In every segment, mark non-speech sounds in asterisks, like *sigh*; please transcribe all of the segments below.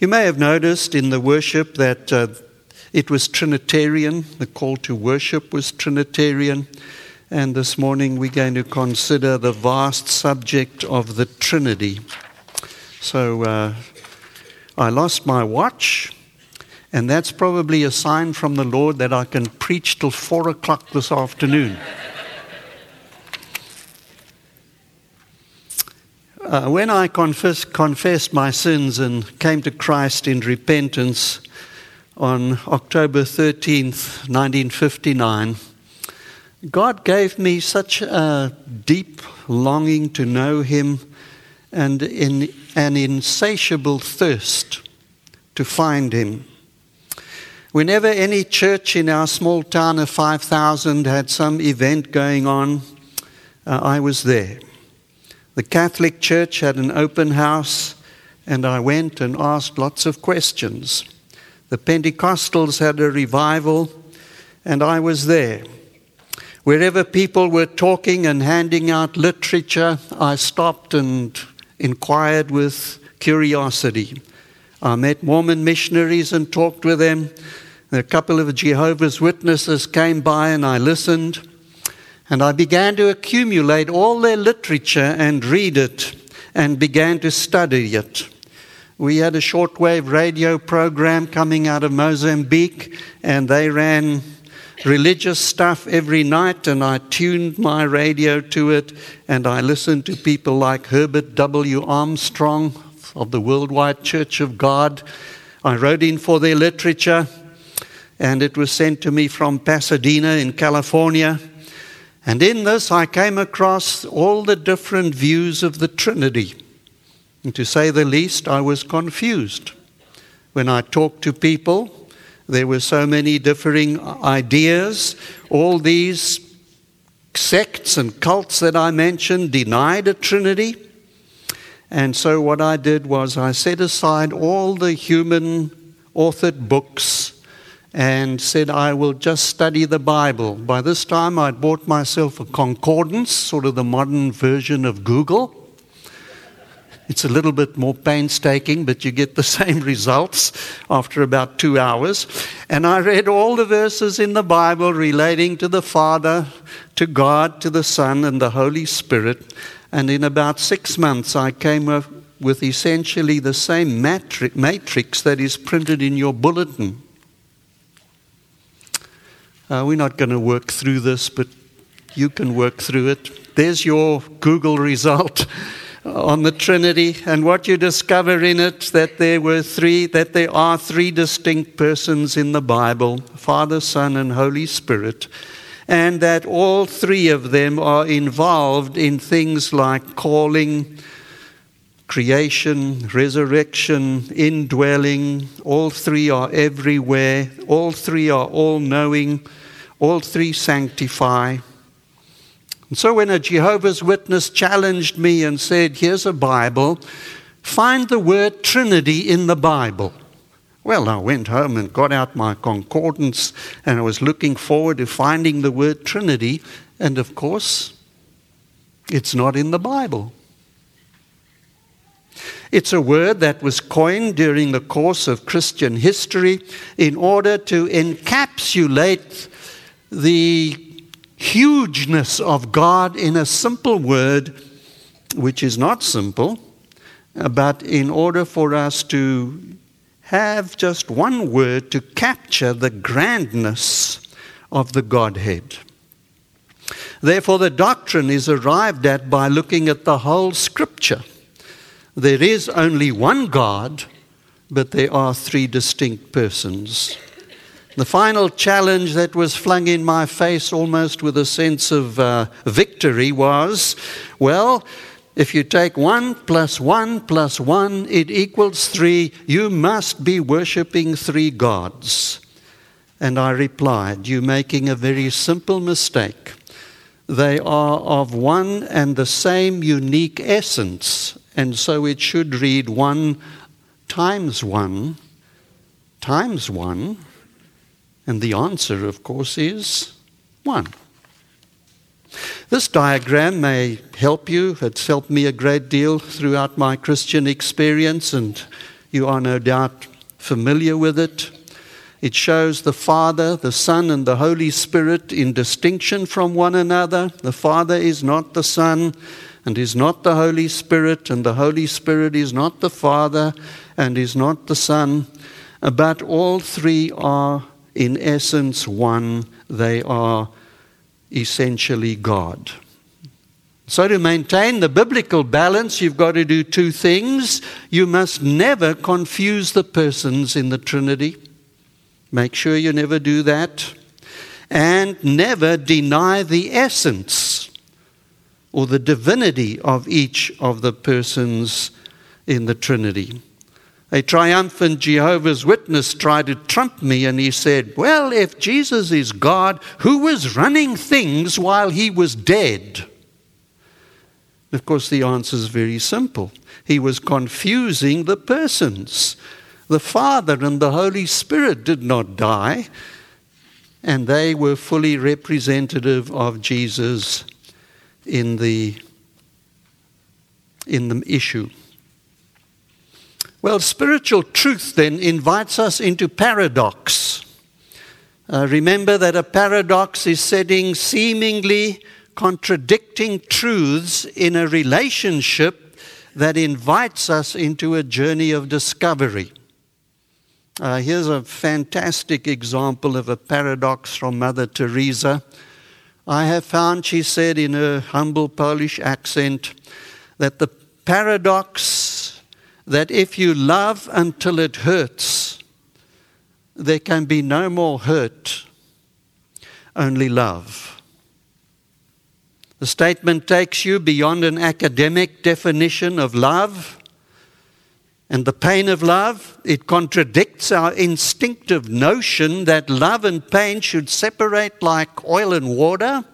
You may have noticed in the worship that uh, it was Trinitarian, the call to worship was Trinitarian. And this morning we're going to consider the vast subject of the Trinity. So uh, I lost my watch, and that's probably a sign from the Lord that I can preach till four o'clock this afternoon. Uh, when I confess, confessed my sins and came to Christ in repentance on October 13th, 1959, God gave me such a deep longing to know Him and in an insatiable thirst to find Him. Whenever any church in our small town of 5,000 had some event going on, uh, I was there. The Catholic Church had an open house, and I went and asked lots of questions. The Pentecostals had a revival, and I was there. Wherever people were talking and handing out literature, I stopped and inquired with curiosity. I met Mormon missionaries and talked with them. A couple of Jehovah's Witnesses came by and I listened. And I began to accumulate all their literature and read it and began to study it. We had a shortwave radio program coming out of Mozambique, and they ran religious stuff every night, and I tuned my radio to it, and I listened to people like Herbert W. Armstrong of the Worldwide Church of God. I wrote in for their literature, and it was sent to me from Pasadena in California. And in this, I came across all the different views of the Trinity. And to say the least, I was confused. When I talked to people, there were so many differing ideas. All these sects and cults that I mentioned denied a Trinity. And so, what I did was I set aside all the human authored books and said, I will just study the Bible. By this time, I'd bought myself a concordance, sort of the modern version of Google. It's a little bit more painstaking, but you get the *laughs* same results after about two hours. And I read all the verses in the Bible relating to the Father, to God, to the Son, and the Holy Spirit. And in about six months, I came up with essentially the same matrix that is printed in your bulletin. Uh, we're not going to work through this, but you can work through it. There's your Google result on the Trinity, and what you discover in it that there were three, that there are three distinct persons in the Bible: Father, Son, and Holy Spirit, and that all three of them are involved in things like calling, creation, resurrection, indwelling. All three are everywhere. All three are all knowing. All three sanctify. And so when a Jehovah's Witness challenged me and said, Here's a Bible, find the word Trinity in the Bible. Well, I went home and got out my concordance and I was looking forward to finding the word Trinity. And of course, it's not in the Bible. It's a word that was coined during the course of Christian history in order to encapsulate the hugeness of God in a simple word, which is not simple, uh, but in order for us to have just one word to capture the grandness of the Godhead. Therefore, the doctrine is arrived at by looking at the whole scripture. There is only one God, but there are three distinct persons. The final challenge that was flung in my face almost with a sense of uh, victory was well, if you take one plus one plus one, it equals three. You must be worshipping three gods. And I replied, You're making a very simple mistake. They are of one and the same unique essence. And so it should read one times one times one and the answer, of course, is one. This diagram may help you. It's helped me a great deal throughout my Christian experience, and You are no doubt familiar with it. It shows the Father, the Son, and the Holy Spirit in distinction from one another. The Father is not the Son and is not the Holy Spirit, and the Holy Spirit is not the Father and is not the Son, but all three are in essence one. They are essentially God. So, to maintain the biblical balance, you've got to do two things. You must never confuse the persons in the Trinity. Make sure you never do that. And never deny the essence or the divinity of each of the persons in the Trinity. A triumphant Jehovah's Witness tried to trump me and he said, Well, if Jesus is God, who was running things while he was dead? Of course, the answer is very simple. He was confusing the persons. The Father and the Holy Spirit did not die, and they were fully representative of Jesus in the, in the issue. Well, spiritual truth then invites us into paradox. Uh, remember that a paradox is setting seemingly contradicting truths in a relationship that invites us into a journey of discovery. Uh, here's a fantastic example of a paradox from Mother Teresa. I have found, she said in her humble Polish accent, that the paradox that if you love until it hurts, there can be no more hurt, only love. The statement takes you beyond an academic definition of love and the pain of love, it contradicts our instinctive notion that love and pain should separate like oil and water.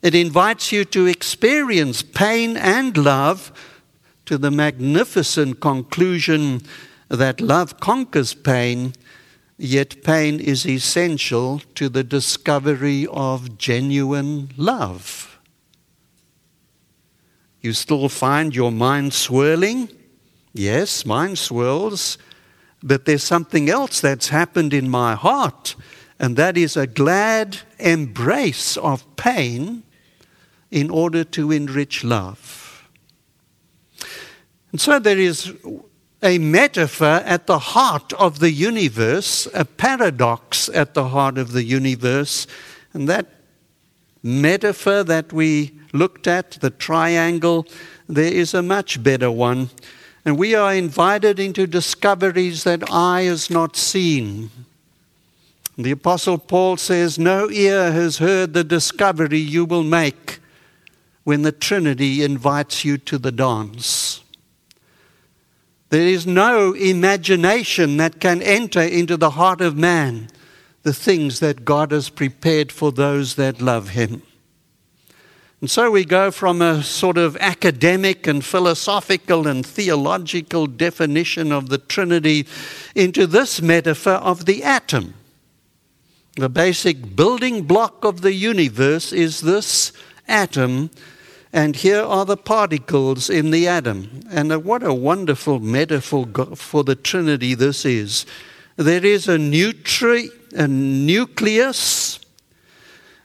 It invites you to experience pain and love to the magnificent conclusion that love conquers pain, yet pain is essential to the discovery of genuine love. You still find your mind swirling? Yes, mine swirls, but there's something else that's happened in my heart, and that is a glad embrace of pain in order to enrich love. And so there is a metaphor at the heart of the universe, a paradox at the heart of the universe, and that metaphor that we looked at, the triangle, there is a much better one and we are invited into discoveries that eye has not seen. The Apostle Paul says, No ear has heard the discovery you will make when the Trinity invites you to the dance. There is no imagination that can enter into the heart of man the things that God has prepared for those that love Him. And so we go from a sort of academic and philosophical and theological definition of the Trinity into this metaphor of the atom. The basic building block of the universe is this atom, and here are the particles in the atom. And uh, what a wonderful metaphor for the Trinity this is. There is a, nutri- a nucleus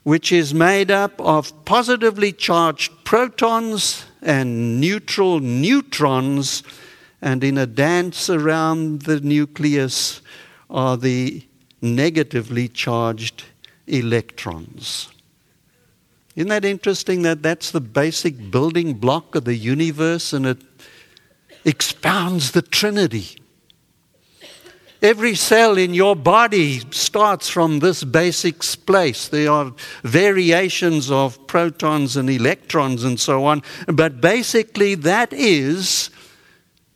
which is made up of positively charged protons and neutral neutrons, and in a dance around the nucleus are the negatively charged electrons. Isn't that interesting that that's the basic building block of the universe and it expounds the Trinity? Every cell in your body starts from this basic place. There are variations of protons and electrons and so on, but basically, that is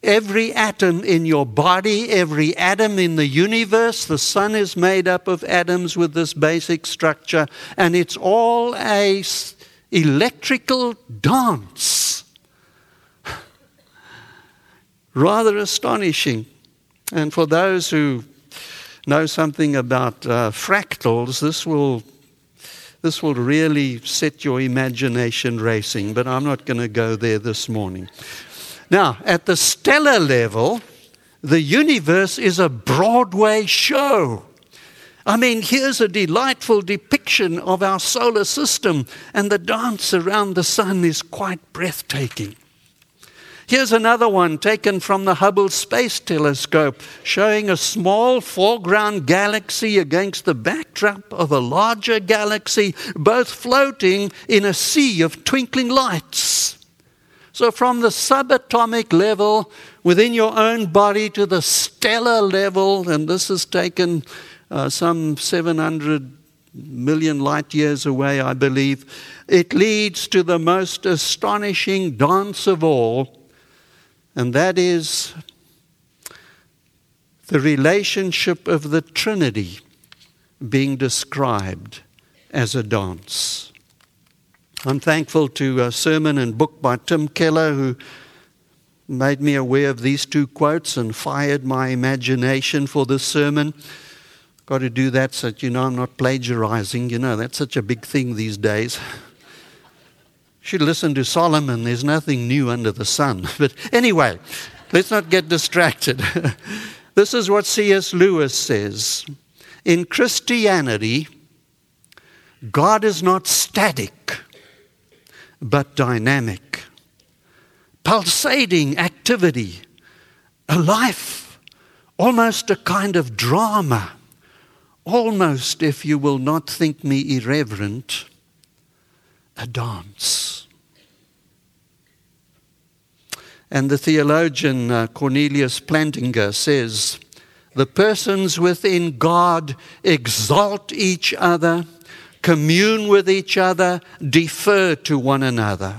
every atom in your body, every atom in the universe. The sun is made up of atoms with this basic structure, and it's all a electrical dance. *laughs* Rather astonishing. And for those who know something about uh, fractals, this will, this will really set your imagination racing, but I'm not going to go there this morning. Now, at the stellar level, the universe is a Broadway show. I mean, here's a delightful depiction of our solar system, and the dance around the sun is quite breathtaking. Here's another one taken from the Hubble Space Telescope, showing a small foreground galaxy against the backdrop of a larger galaxy, both floating in a sea of twinkling lights. So, from the subatomic level within your own body to the stellar level, and this is taken uh, some 700 million light years away, I believe, it leads to the most astonishing dance of all, and that is the relationship of the Trinity being described as a dance. I'm thankful to a sermon and book by Tim Keller who made me aware of these two quotes and fired my imagination for this sermon. Got to do that so that you know I'm not plagiarizing. You know, that's such a big thing these days. Should listen to Solomon. There's nothing new under the sun. *laughs* But anyway, let's not get distracted. *laughs* this is what C.S. Lewis says In Christianity, God is not static, but dynamic, pulsating activity, a life, almost a kind of drama. Almost, if you will not think me irreverent, a dance. And the theologian uh, Cornelius Plantinga says, the persons within God exalt each other, commune with each other, defer to one another.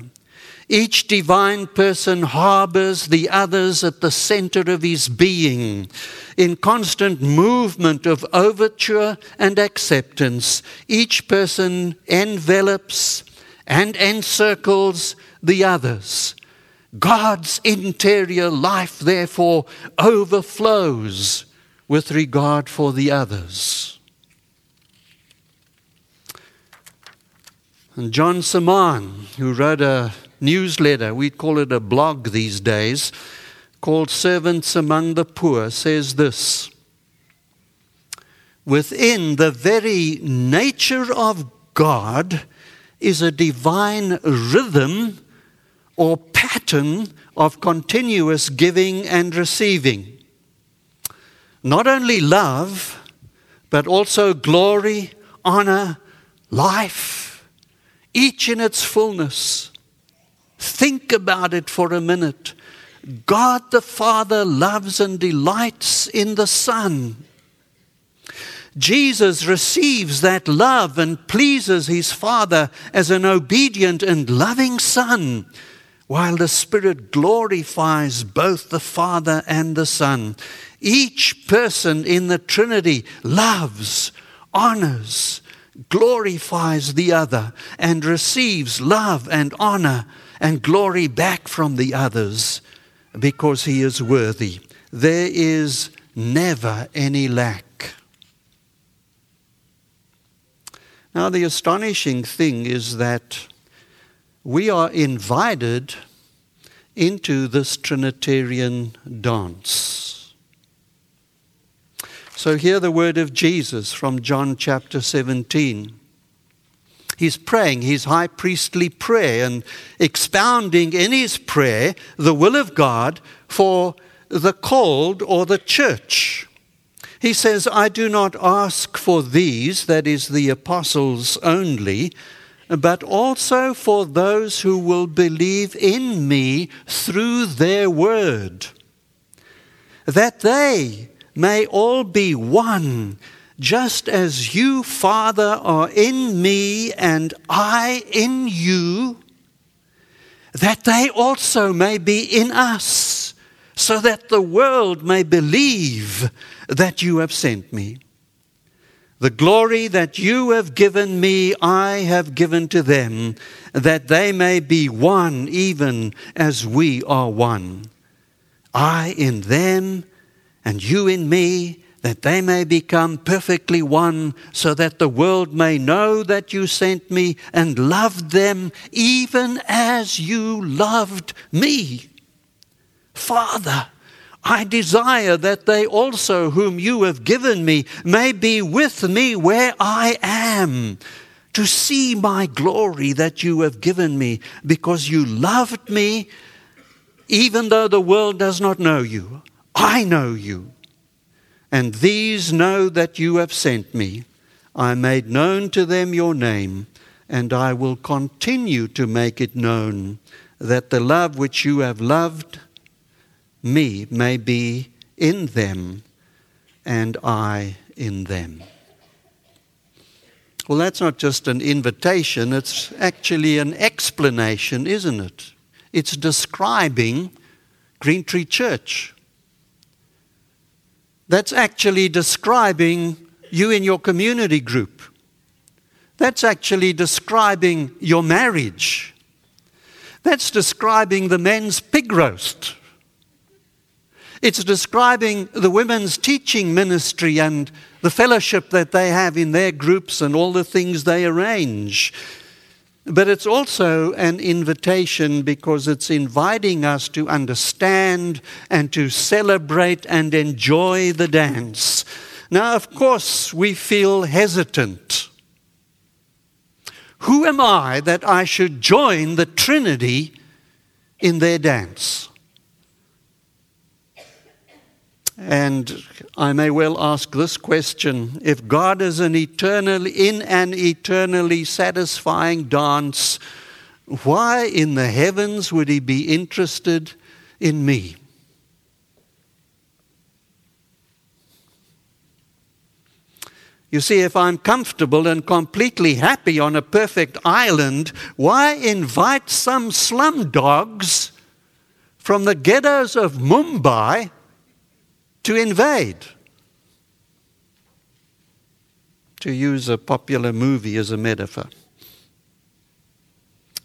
Each divine person harbors the others at the center of his being. In constant movement of overture and acceptance, each person envelops and encircles the others. God's interior life, therefore, overflows with regard for the others. And John Samaan, who wrote a newsletter, we call it a blog these days, called Servants Among the Poor, says this Within the very nature of God is a divine rhythm or pattern of continuous giving and receiving. Not only love, but also glory, honor, life, each in its fullness. Think about it for a minute. God the Father loves and delights in the Son. Jesus receives that love and pleases his Father as an obedient and loving Son, while the Spirit glorifies both the Father and the Son. Each person in the Trinity loves, honors, glorifies the other, and receives love and honor and glory back from the others because he is worthy. There is never any lack. Now, the astonishing thing is that we are invited into this Trinitarian dance. So, hear the word of Jesus from John chapter 17 he's praying his high priestly prayer and expounding in his prayer the will of God for the called or the church. He says, I do not ask for these, that is, the apostles only, but also for those who will believe in me through their word, that they may all be one just as you, Father, are in me and I in you, that they also may be in us, so that the world may believe that you have sent me. The glory that you have given me, I have given to them, that they may be one even as we are one. I in them, and you in me that they may become perfectly one, so that the world may know that you sent me and loved them even as you loved me. Father, I desire that they also, whom you have given me, may be with me where I am, to see my glory that you have given me, because you loved me, even though the world does not know you. I know you. And these know that you have sent me. I made known to them your name, and I will continue to make it known that the love which you have loved me may be in them and I in them. Well, that's not just an invitation, it's actually an explanation, isn't it? It's describing Green Tree Church. That's actually describing you in your community group. That's actually describing your marriage. That's describing the men's pig roast. It's describing the women's teaching ministry and the fellowship that they have in their groups and all the things they arrange. But it's also an invitation because it's inviting us to understand and to celebrate and enjoy the dance. Now, of course, we feel hesitant. Who am I that I should join the Trinity in their dance? And I may well ask this question if God is an eternal, in an eternally satisfying dance, why in the heavens would He be interested in me? You see, if I'm comfortable and completely happy on a perfect island, why invite some slum dogs from the ghettos of Mumbai to invade. To use a popular movie as a metaphor.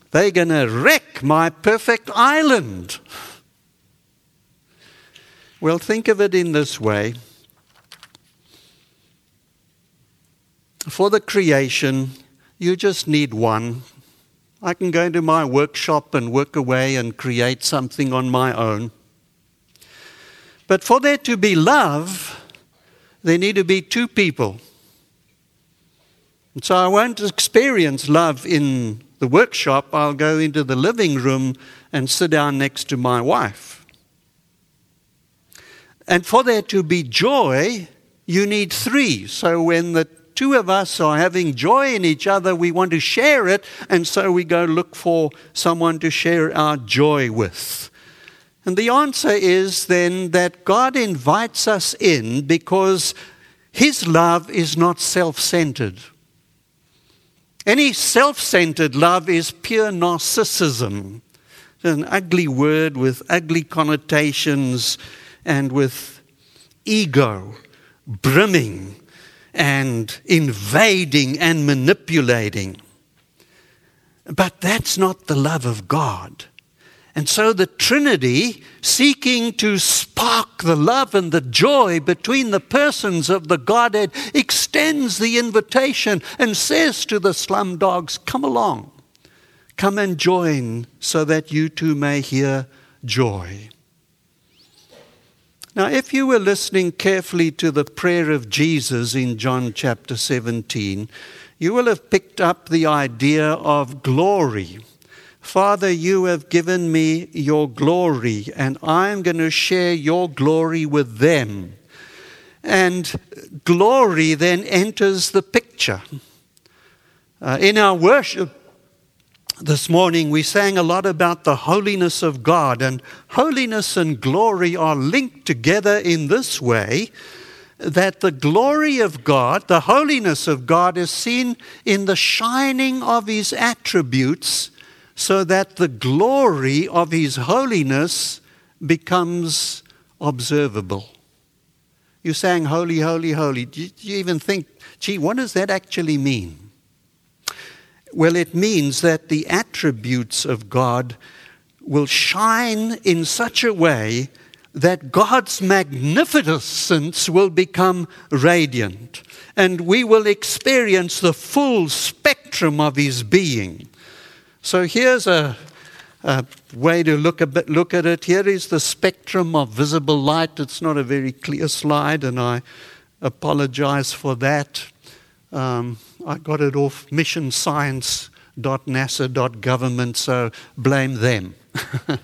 They're going to wreck my perfect island. Well, think of it in this way. For the creation, you just need one. I can go into my workshop and work away and create something on my own. But for there to be love, there need to be two people. And so I won't experience love in the workshop. I'll go into the living room and sit down next to my wife. And for there to be joy, you need three. So when the two of us are having joy in each other, we want to share it, and so we go look for someone to share our joy with. And the answer is then that God invites us in because His love is not self centered. Any self centered love is pure narcissism. An ugly word with ugly connotations and with ego brimming and invading and manipulating. But that's not the love of God. And so the Trinity, seeking to spark the love and the joy between the persons of the Godhead, extends the invitation and says to the slum dogs, Come along, come and join so that you too may hear joy. Now, if you were listening carefully to the prayer of Jesus in John chapter 17, you will have picked up the idea of glory. Father, you have given me your glory, and I'm going to share your glory with them. And glory then enters the picture. Uh, in our worship this morning, we sang a lot about the holiness of God, and holiness and glory are linked together in this way that the glory of God, the holiness of God, is seen in the shining of His attributes so that the glory of His holiness becomes observable. You sang, Holy, Holy, Holy. Do you even think, gee, what does that actually mean? Well, it means that the attributes of God will shine in such a way that God's magnificence will become radiant, and we will experience the full spectrum of His being. So here's a, a way to look, a bit, look at it. Here is the spectrum of visible light. It's not a very clear slide, and I apologize for that. Um, I got it off missionscience.nasa.government, so blame them. *laughs*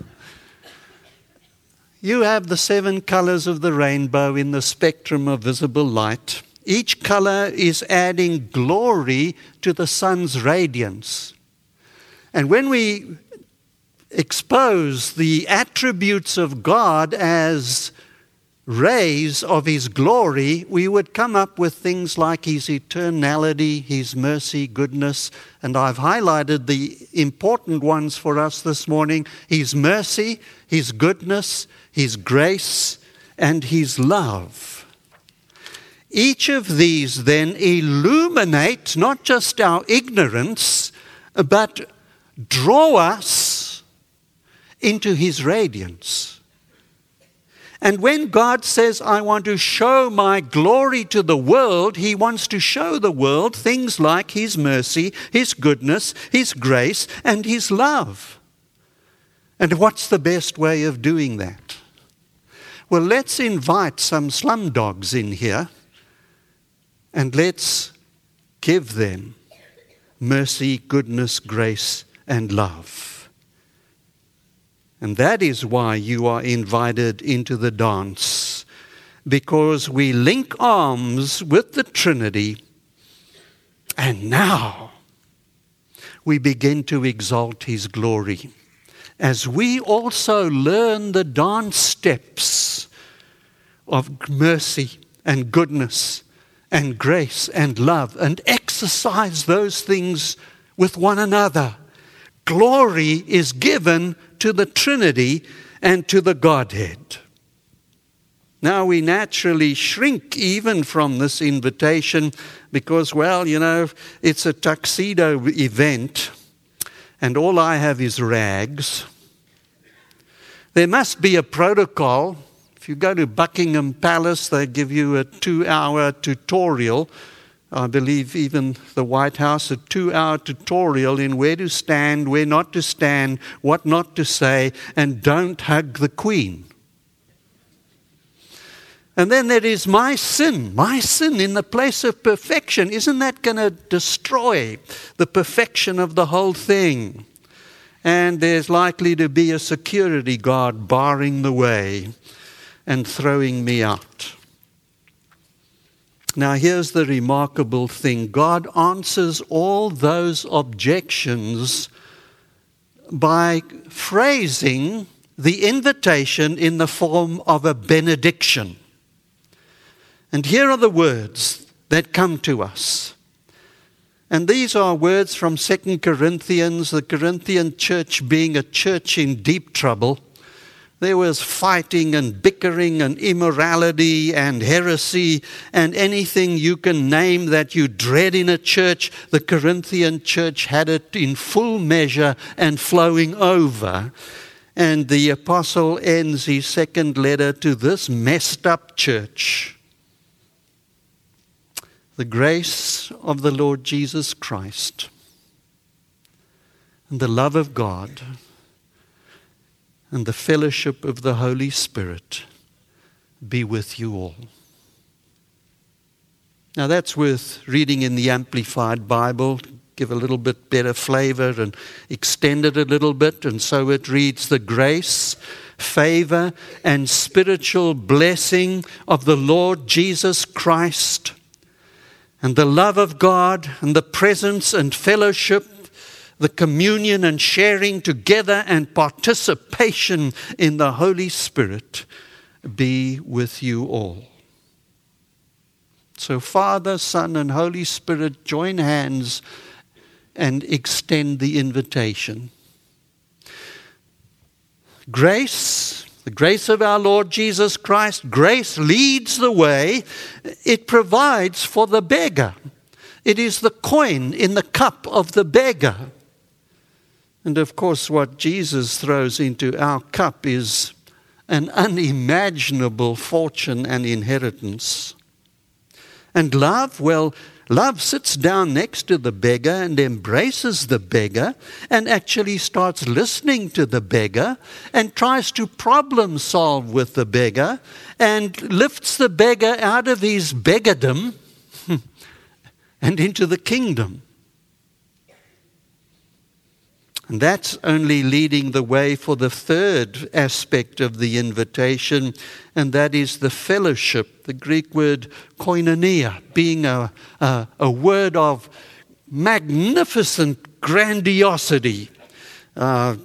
you have the seven colors of the rainbow in the spectrum of visible light. Each color is adding glory to the sun's radiance. And when we expose the attributes of God as rays of His glory, we would come up with things like His eternality, His mercy, goodness, and I've highlighted the important ones for us this morning His mercy, His goodness, His grace, and His love. Each of these then illuminate not just our ignorance, but draw us into His radiance. And when God says, I want to show my glory to the world, He wants to show the world things like His mercy, His goodness, His grace, and His love. And what's the best way of doing that? Well, let's invite some slum dogs in here and let's give them mercy, goodness, grace, and love. And that is why you are invited into the dance, because we link arms with the Trinity, and now we begin to exalt His glory. As we also learn the dance steps of mercy and goodness and grace and love and exercise those things with one another, glory is given to the Trinity and to the Godhead. Now we naturally shrink even from this invitation because, well, you know, it's a tuxedo event and all I have is rags. There must be a protocol. If you go to Buckingham Palace, they give you a two hour tutorial I believe even the White House, a two hour tutorial in where to stand, where not to stand, what not to say, and don't hug the Queen. And then there is my sin, my sin in the place of perfection. Isn't that going to destroy the perfection of the whole thing? And there's likely to be a security guard barring the way and throwing me out. Now, here's the remarkable thing God answers all those objections by phrasing the invitation in the form of a benediction. And here are the words that come to us. And these are words from Second Corinthians, the Corinthian church being a church in deep trouble. There was fighting and bickering and immorality and heresy and anything you can name that you dread in a church. The Corinthian church had it in full measure and flowing over. And the apostle ends his second letter to this messed up church. The grace of the Lord Jesus Christ and the love of God and the fellowship of the Holy Spirit be with you all. Now, that's worth reading in the Amplified Bible, give a little bit better flavor and extend it a little bit. And so it reads The grace, favor, and spiritual blessing of the Lord Jesus Christ, and the love of God, and the presence and fellowship the communion and sharing together and participation in the Holy Spirit be with you all. So, Father, Son, and Holy Spirit join hands and extend the invitation. Grace, the grace of our Lord Jesus Christ, grace leads the way, it provides for the beggar. It is the coin in the cup of the beggar. And of course, what Jesus throws into our cup is an unimaginable fortune and inheritance. And love, well, Love sits down next to the beggar and embraces the beggar and actually starts listening to the beggar and tries to problem solve with the beggar and lifts the beggar out of his beggardom *laughs* and into the kingdom. And that's only leading the way for the third aspect of the invitation, and that is the fellowship, the Greek word koinonia, being a, a, a word of magnificent grandiosity. Uh,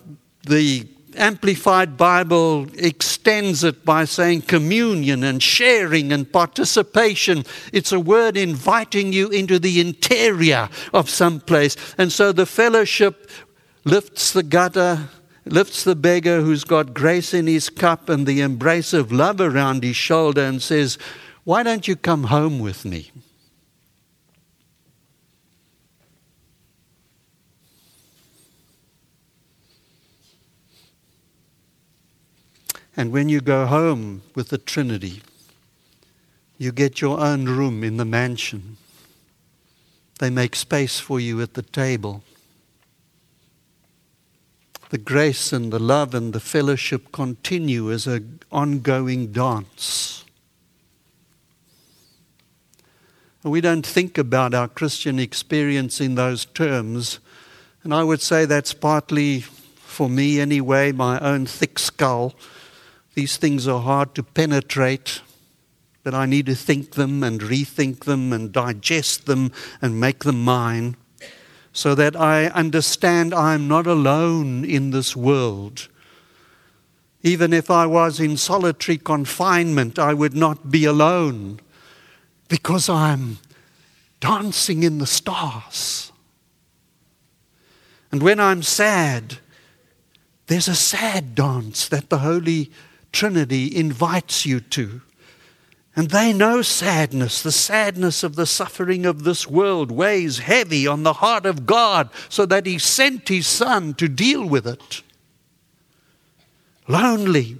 the Amplified Bible extends it by saying communion and sharing and participation. It's a word inviting you into the interior of some place. And so the fellowship lifts the gutter, lifts the beggar who's got grace in his cup and the embrace of love around his shoulder and says, Why don't you come home with me? And when you go home with the Trinity, you get your own room in the mansion. They make space for you at the table the grace and the love and the fellowship continue as an ongoing dance. We don't think about our Christian experience in those terms, and I would say that's partly, for me anyway, my own thick skull. These things are hard to penetrate, but I need to think them and rethink them and digest them and make them mine so that I understand I'm not alone in this world. Even if I was in solitary confinement, I would not be alone because I'm dancing in the stars. And when I'm sad, there's a sad dance that the Holy Trinity invites you to. And they know sadness. The sadness of the suffering of this world weighs heavy on the heart of God so that He sent His Son to deal with it. Lonely.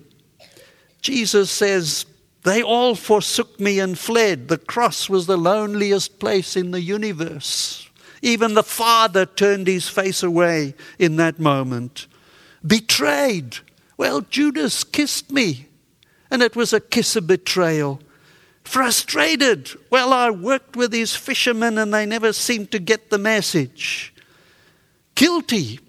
Jesus says, They all forsook me and fled. The cross was the loneliest place in the universe. Even the Father turned his face away in that moment. Betrayed. Well, Judas kissed me, and it was a kiss of betrayal. Frustrated. Well, I worked with these fishermen and they never seemed to get the message. Guilty.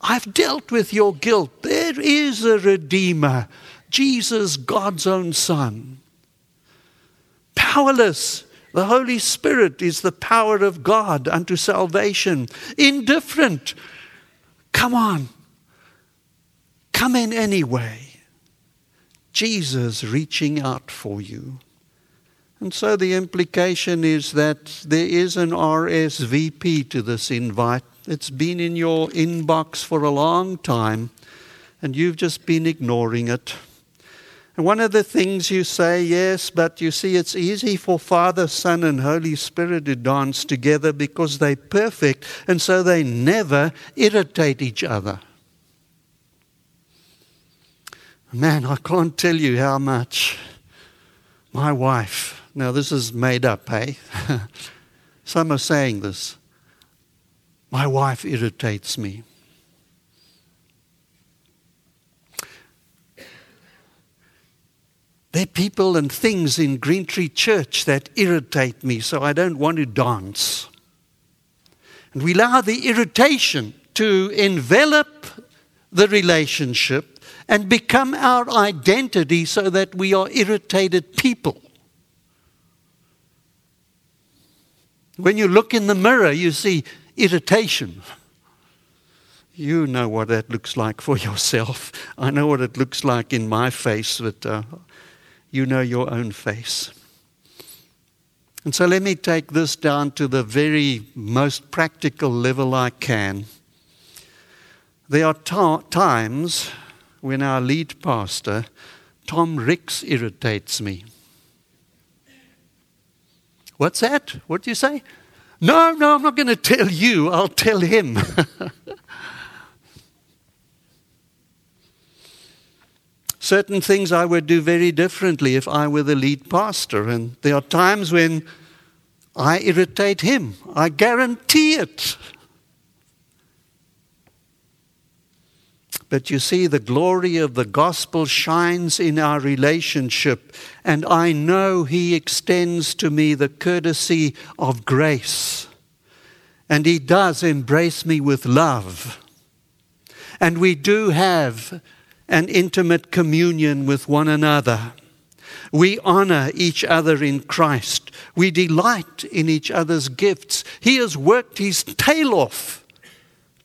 I've dealt with your guilt. There is a Redeemer, Jesus, God's own Son. Powerless. The Holy Spirit is the power of God unto salvation. Indifferent. Come on. Come in anyway. Jesus reaching out for you. And so the implication is that there is an RSVP to this invite. It's been in your inbox for a long time, and you've just been ignoring it. And one of the things you say, yes, but you see, it's easy for Father, Son, and Holy Spirit to dance together because they're perfect, and so they never irritate each other. Man, I can't tell you how much my wife now, this is made up, eh? *laughs* Some are saying this. My wife irritates me. There are people and things in Green Tree Church that irritate me, so I don't want to dance. And we allow the irritation to envelop the relationship and become our identity so that we are irritated people. When you look in the mirror, you see irritation. You know what that looks like for *laughs* yourself. I know what it looks like in my face, but uh, you know your own face. And so let me take this down to the very most practical level I can. There are ta- times when our lead pastor, Tom Ricks, irritates me. What's that? What do you say? No, no, I'm not going to tell you. I'll tell him. *laughs* Certain things I would do very differently if I were the lead pastor. And there are times when I irritate him. I guarantee it. But you see, the glory of the gospel shines in our relationship, and I know He extends to me the courtesy of grace. And He does embrace me with love. And we do have an intimate communion with one another. We honor each other in Christ. We delight in each other's gifts. He has worked his tail off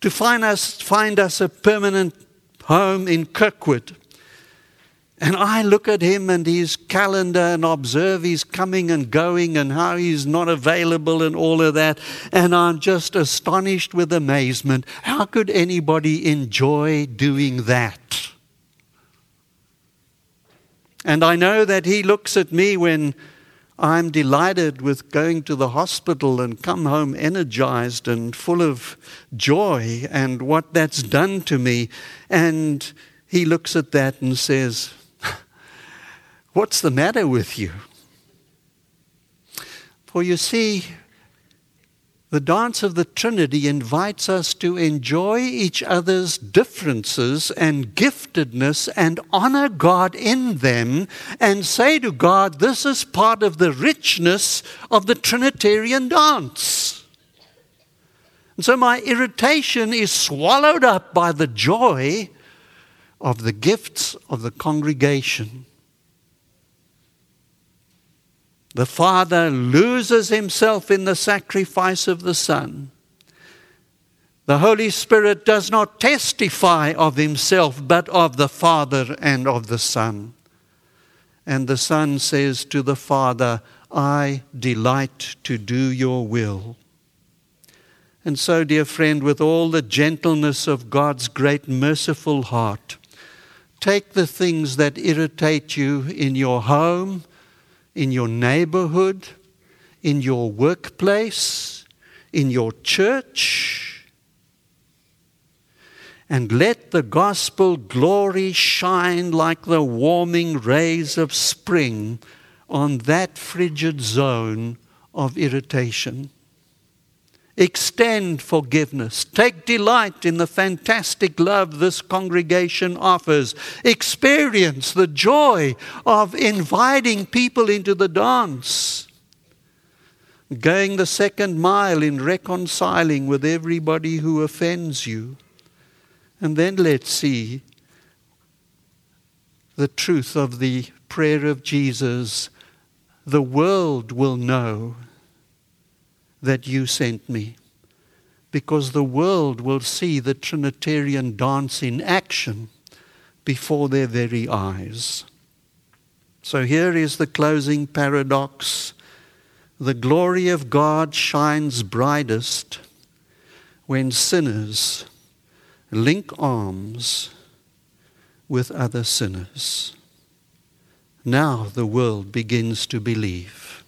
to find us, find us a permanent home in Kirkwood. And I look at him and his calendar and observe his coming and going and how he's not available and all of that. And I'm just astonished with amazement. How could anybody enjoy doing that? And I know that he looks at me when I'm delighted with going to the hospital and come home energized and full of joy and what that's done to me. And he looks at that and says, What's the matter with you? For you see, the dance of the Trinity invites us to enjoy each other's differences and giftedness and honor God in them and say to God, This is part of the richness of the Trinitarian dance. And so my irritation is swallowed up by the joy of the gifts of the congregation. The Father loses himself in the sacrifice of the Son. The Holy Spirit does not testify of himself, but of the Father and of the Son. And the Son says to the Father, I delight to do your will. And so, dear friend, with all the gentleness of God's great merciful heart, take the things that irritate you in your home in your neighborhood, in your workplace, in your church. And let the gospel glory shine like the warming rays of spring on that frigid zone of irritation. Extend forgiveness. Take delight in the fantastic love this congregation offers. Experience the joy of inviting people into the dance. Going the second mile in reconciling with everybody who offends you. And then let's see the truth of the prayer of Jesus. The world will know that you sent me. Because the world will see the Trinitarian dance in action before their very eyes. So here is the closing paradox. The glory of God shines brightest when sinners link arms with other sinners. Now the world begins to believe.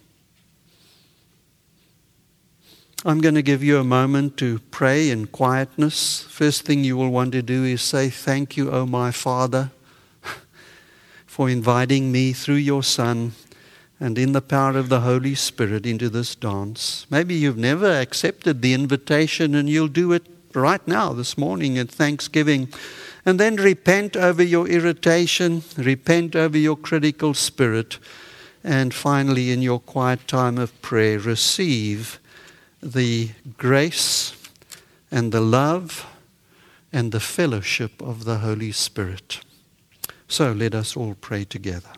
I'm going to give you a moment to pray in quietness. First thing you will want to do is say, Thank you, O my Father, *laughs* for inviting me through your Son and in the power of the Holy Spirit into this dance. Maybe you've never accepted the invitation and you'll do it right now, this morning at Thanksgiving. And then repent over your irritation, repent over your critical spirit, and finally, in your quiet time of prayer, receive the grace and the love and the fellowship of the Holy Spirit. So let us all pray together.